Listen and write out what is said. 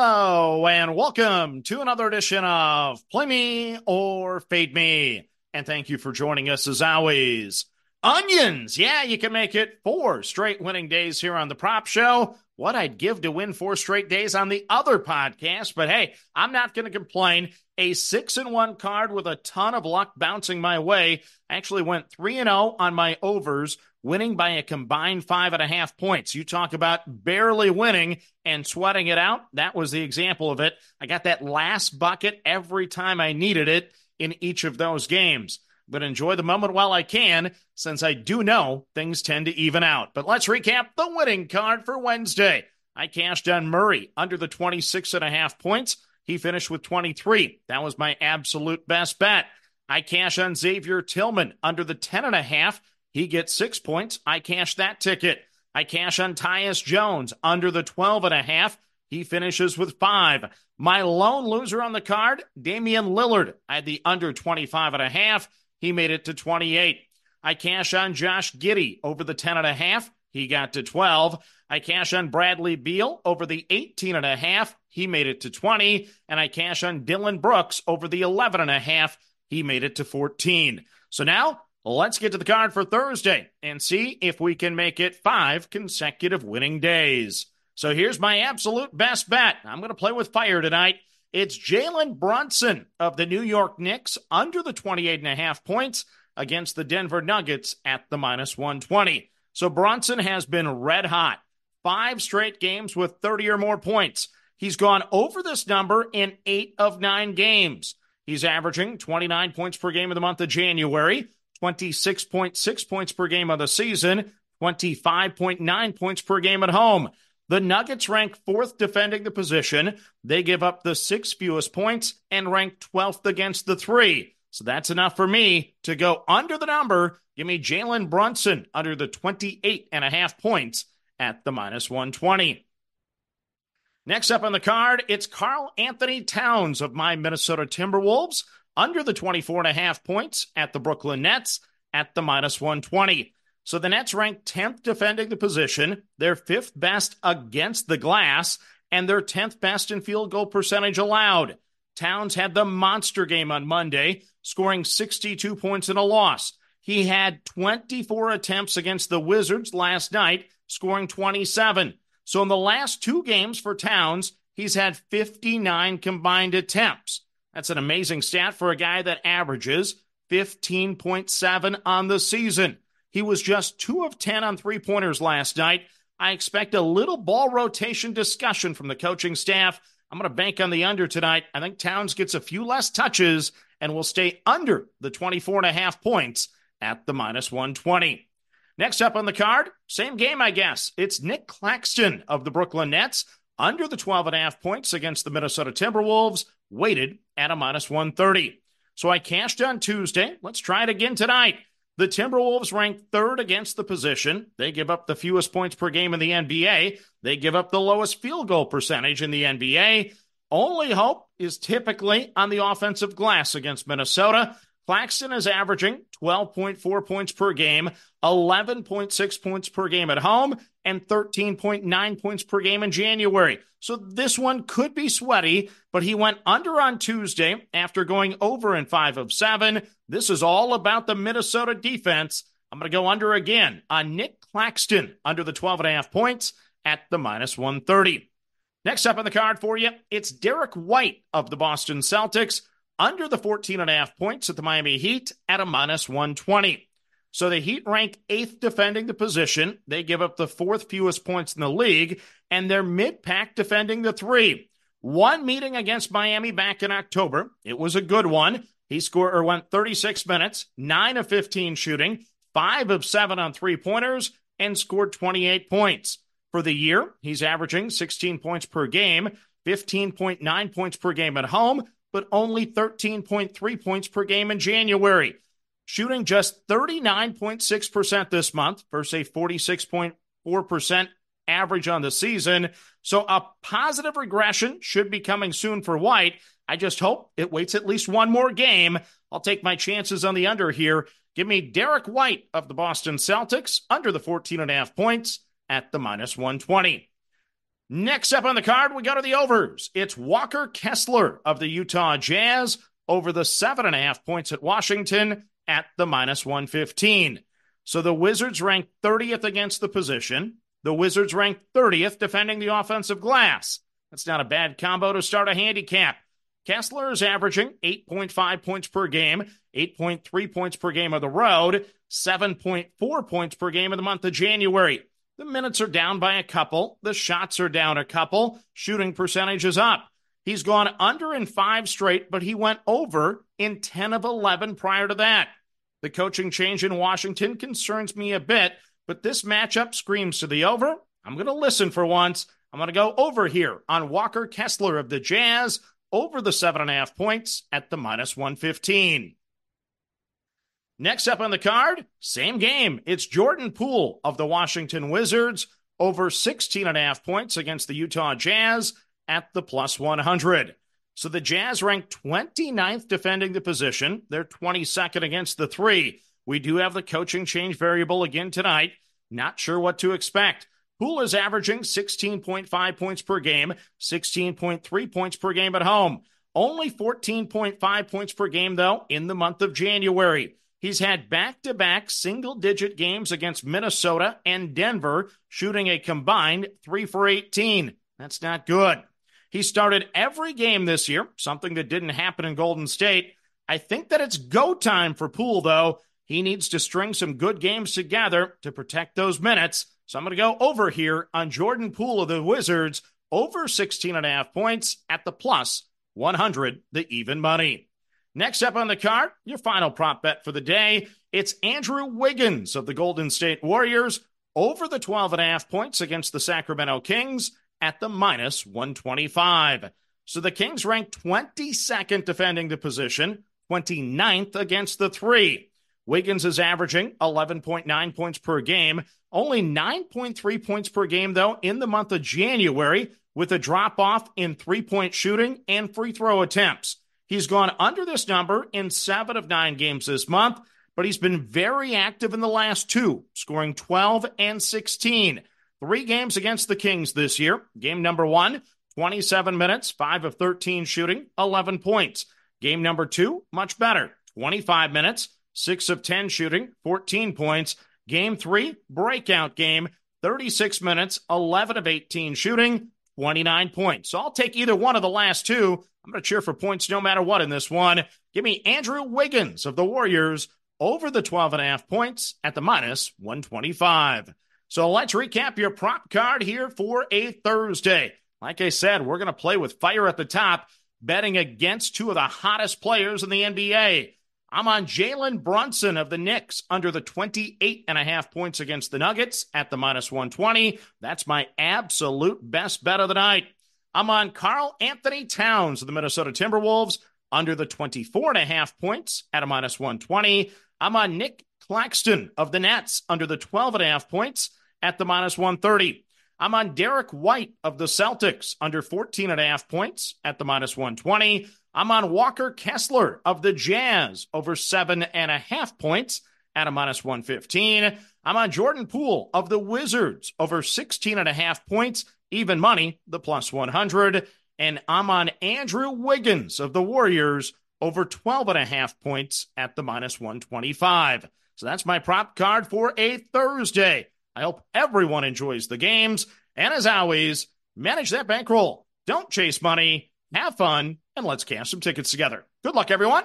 Hello, and welcome to another edition of Play Me or Fade Me. And thank you for joining us as always. Onions! Yeah, you can make it four straight winning days here on the Prop Show. What I'd give to win four straight days on the other podcast, but hey, I'm not going to complain. A six and one card with a ton of luck bouncing my way. I actually went three and zero on my overs winning by a combined five and a half points. You talk about barely winning and sweating it out. That was the example of it. I got that last bucket every time I needed it in each of those games. But enjoy the moment while I can, since I do know things tend to even out. But let's recap the winning card for Wednesday. I cashed on Murray under the 26 and a half points. He finished with 23. That was my absolute best bet. I cash on Xavier Tillman under the 10 and a half. He gets six points. I cash that ticket. I cash on Tyus Jones under the 12 and a half. He finishes with five. My lone loser on the card, Damian Lillard. I had the under 25 and a half. He made it to 28. I cash on Josh Giddey over the 10 and a half. He got to 12. I cash on Bradley Beal over the 18 and a half. He made it to 20. And I cash on Dillon Brooks over the 11 and a half. He made it to 14. So now Let's get to the card for Thursday and see if we can make it five consecutive winning days. So here's my absolute best bet. I'm going to play with fire tonight. It's Jalen Brunson of the New York Knicks under the 28 and a half points against the Denver Nuggets at the minus 120. So Brunson has been red hot. Five straight games with 30 or more points. He's gone over this number in eight of nine games. He's averaging 29 points per game in the month of January. 26.6 points per game of the season, 25.9 points per game at home. The Nuggets rank fourth defending the position. They give up the six fewest points and rank 12th against the three. So that's enough for me to go under the number. Give me Jalen Brunson under the 28 and a half points at the minus 120. Next up on the card, it's Karl-Anthony Towns of my Minnesota Timberwolves under the 24 and a half points at the Brooklyn Nets at the minus 120. So the Nets rank 10th defending the position. They're fifth best against the glass, and they're 10th best in field goal percentage allowed. Towns had the monster game on Monday, scoring 62 points in a loss. He had 24 attempts against the Wizards last night, scoring 27. So in the last two games for Towns, he's had 59 combined attempts. That's an amazing stat for a guy that averages 15.7 on the season. He was just 2 of 10 on three pointers last night. I expect a little ball rotation discussion from the coaching staff. I'm going to bank on the under tonight. I think Towns gets a few less touches and will stay under the 24 and a half points at the minus 120. Next up on the card, same game, I guess. It's Nic Claxton of the Brooklyn Nets under the 12 and a half points against the Minnesota Timberwolves weighted at a minus 130. So I cashed on Tuesday. Let's try it again tonight. The Timberwolves rank third against the position. They give up the fewest points per game in the NBA. They give up the lowest field goal percentage in the NBA. Only hope is typically on the offensive glass against Minnesota. Claxton is averaging 12.4 points per game, 11.6 points per game at home, and 13.9 points per game in January. So this one could be sweaty, but he went under on Tuesday after going over in five of seven. This is all about the Minnesota defense. I'm going to go under again on Nic Claxton under the 12 and a half points at the minus 130. Next up on the card for you, it's Derrick White of the Boston Celtics under the 14 and a half points at the Miami Heat at a minus 120. So the Heat rank eighth defending the position. They give up the fourth fewest points in the league, and they're mid pack defending the three. One meeting against Miami back in October. It was a good one. He scored or went 36 minutes, 9 of 15 shooting, 5 of 7 on three pointers, and scored 28 points. For the year, he's averaging 16 points per game, 15.9 points per game at home, but only 13.3 points per game in January. Shooting just 39.6% this month versus a 46.4% average on the season. So a positive regression should be coming soon for White. I just hope it waits at least one more game. I'll take my chances on the under here. Give me Derrick White of the Boston Celtics under the 14 and a half points at the minus 120. Next up on the card, we go to the overs. It's Walker Kessler of the Utah Jazz over the seven and a half points at Washington at the minus 115. So the Wizards ranked 30th against the position. The Wizards ranked 30th defending the offensive glass. That's not a bad combo to start a handicap. Kessler is averaging 8.5 points per game, 8.3 points per game of the road, 7.4 points per game in the month of January. The minutes are down by a couple. The shots are down a couple. Shooting percentage is up. He's gone under in five straight, but he went over in 10 of 11 prior to that. The coaching change in Washington concerns me a bit, but this matchup screams to the over. I'm going to listen for once. I'm going to go over here on Walker Kessler of the Jazz over the seven and a half points at the minus 115. Next up on the card, same game. It's Jordan Poole of the Washington Wizards over 16 and a half points against the Utah Jazz at the plus 100. So the Jazz rank 29th defending the position. They're 22nd against the three. We do have the coaching change variable again tonight. Not sure what to expect. Poole is averaging 16.5 points per game, 16.3 points per game at home. Only 14.5 points per game, though, in the month of January. He's had back to back single digit games against Minnesota and Denver, shooting a combined 3 for 18. That's not good. He started every game this year, something that didn't happen in Golden State. I think that it's go time for Poole, though. He needs to string some good games together to protect those minutes. So I'm going to go over here on Jordan Poole of the Wizards, over 16 and a half points at the plus 100, the even money. Next up on the card, your final prop bet for the day. It's Andrew Wiggins of the Golden State Warriors over the 12 and a half points against the Sacramento Kings at the minus 125. So the Kings rank 22nd defending the position, 29th against the three. Wiggins is averaging 11.9 points per game, only 9.3 points per game, though, in the month of January, with a drop off in three point shooting and free throw attempts. He's gone under this number in seven of nine games this month, but he's been very active in the last two, scoring 12 and 16. Three games against the Kings this year. Game number one, 27 minutes, 5 of 13 shooting, 11 points. Game number two, much better, 25 minutes, 6 of 10 shooting, 14 points. Game three, breakout game, 36 minutes, 11 of 18 shooting, 29 points. So I'll take either one of the last two. I'm going to cheer for points no matter what in this one. Give me Andrew Wiggins of the Warriors over the 12 and a half points at the minus 125. So let's recap your prop card here for a Thursday. Like I said, we're going to play with fire at the top, betting against two of the hottest players in the NBA. I'm on Jalen Brunson of the Knicks under the 28 and a half points against the Nuggets at the minus 120. That's my absolute best bet of the night. I'm on Karl-Anthony Towns of the Minnesota Timberwolves under the 24 and a half points at a minus 120. I'm on Nic Claxton of the Nets under the 12 and a half points at the minus 130. I'm on Derrick White of the Celtics under 14 and a half points at the minus 120. I'm on Walker Kessler of the Jazz over seven and a half points at a minus 115. I'm on Jordan Poole of the Wizards over 16 and a half points, even money, the plus 100. And I'm on Andrew Wiggins of the Warriors over 12 and a half points at the minus 125. So that's my prop card for a Thursday. I hope everyone enjoys the games. And as always, manage that bankroll. Don't chase money. Have fun, and let's cash some tickets together. Good luck, everyone.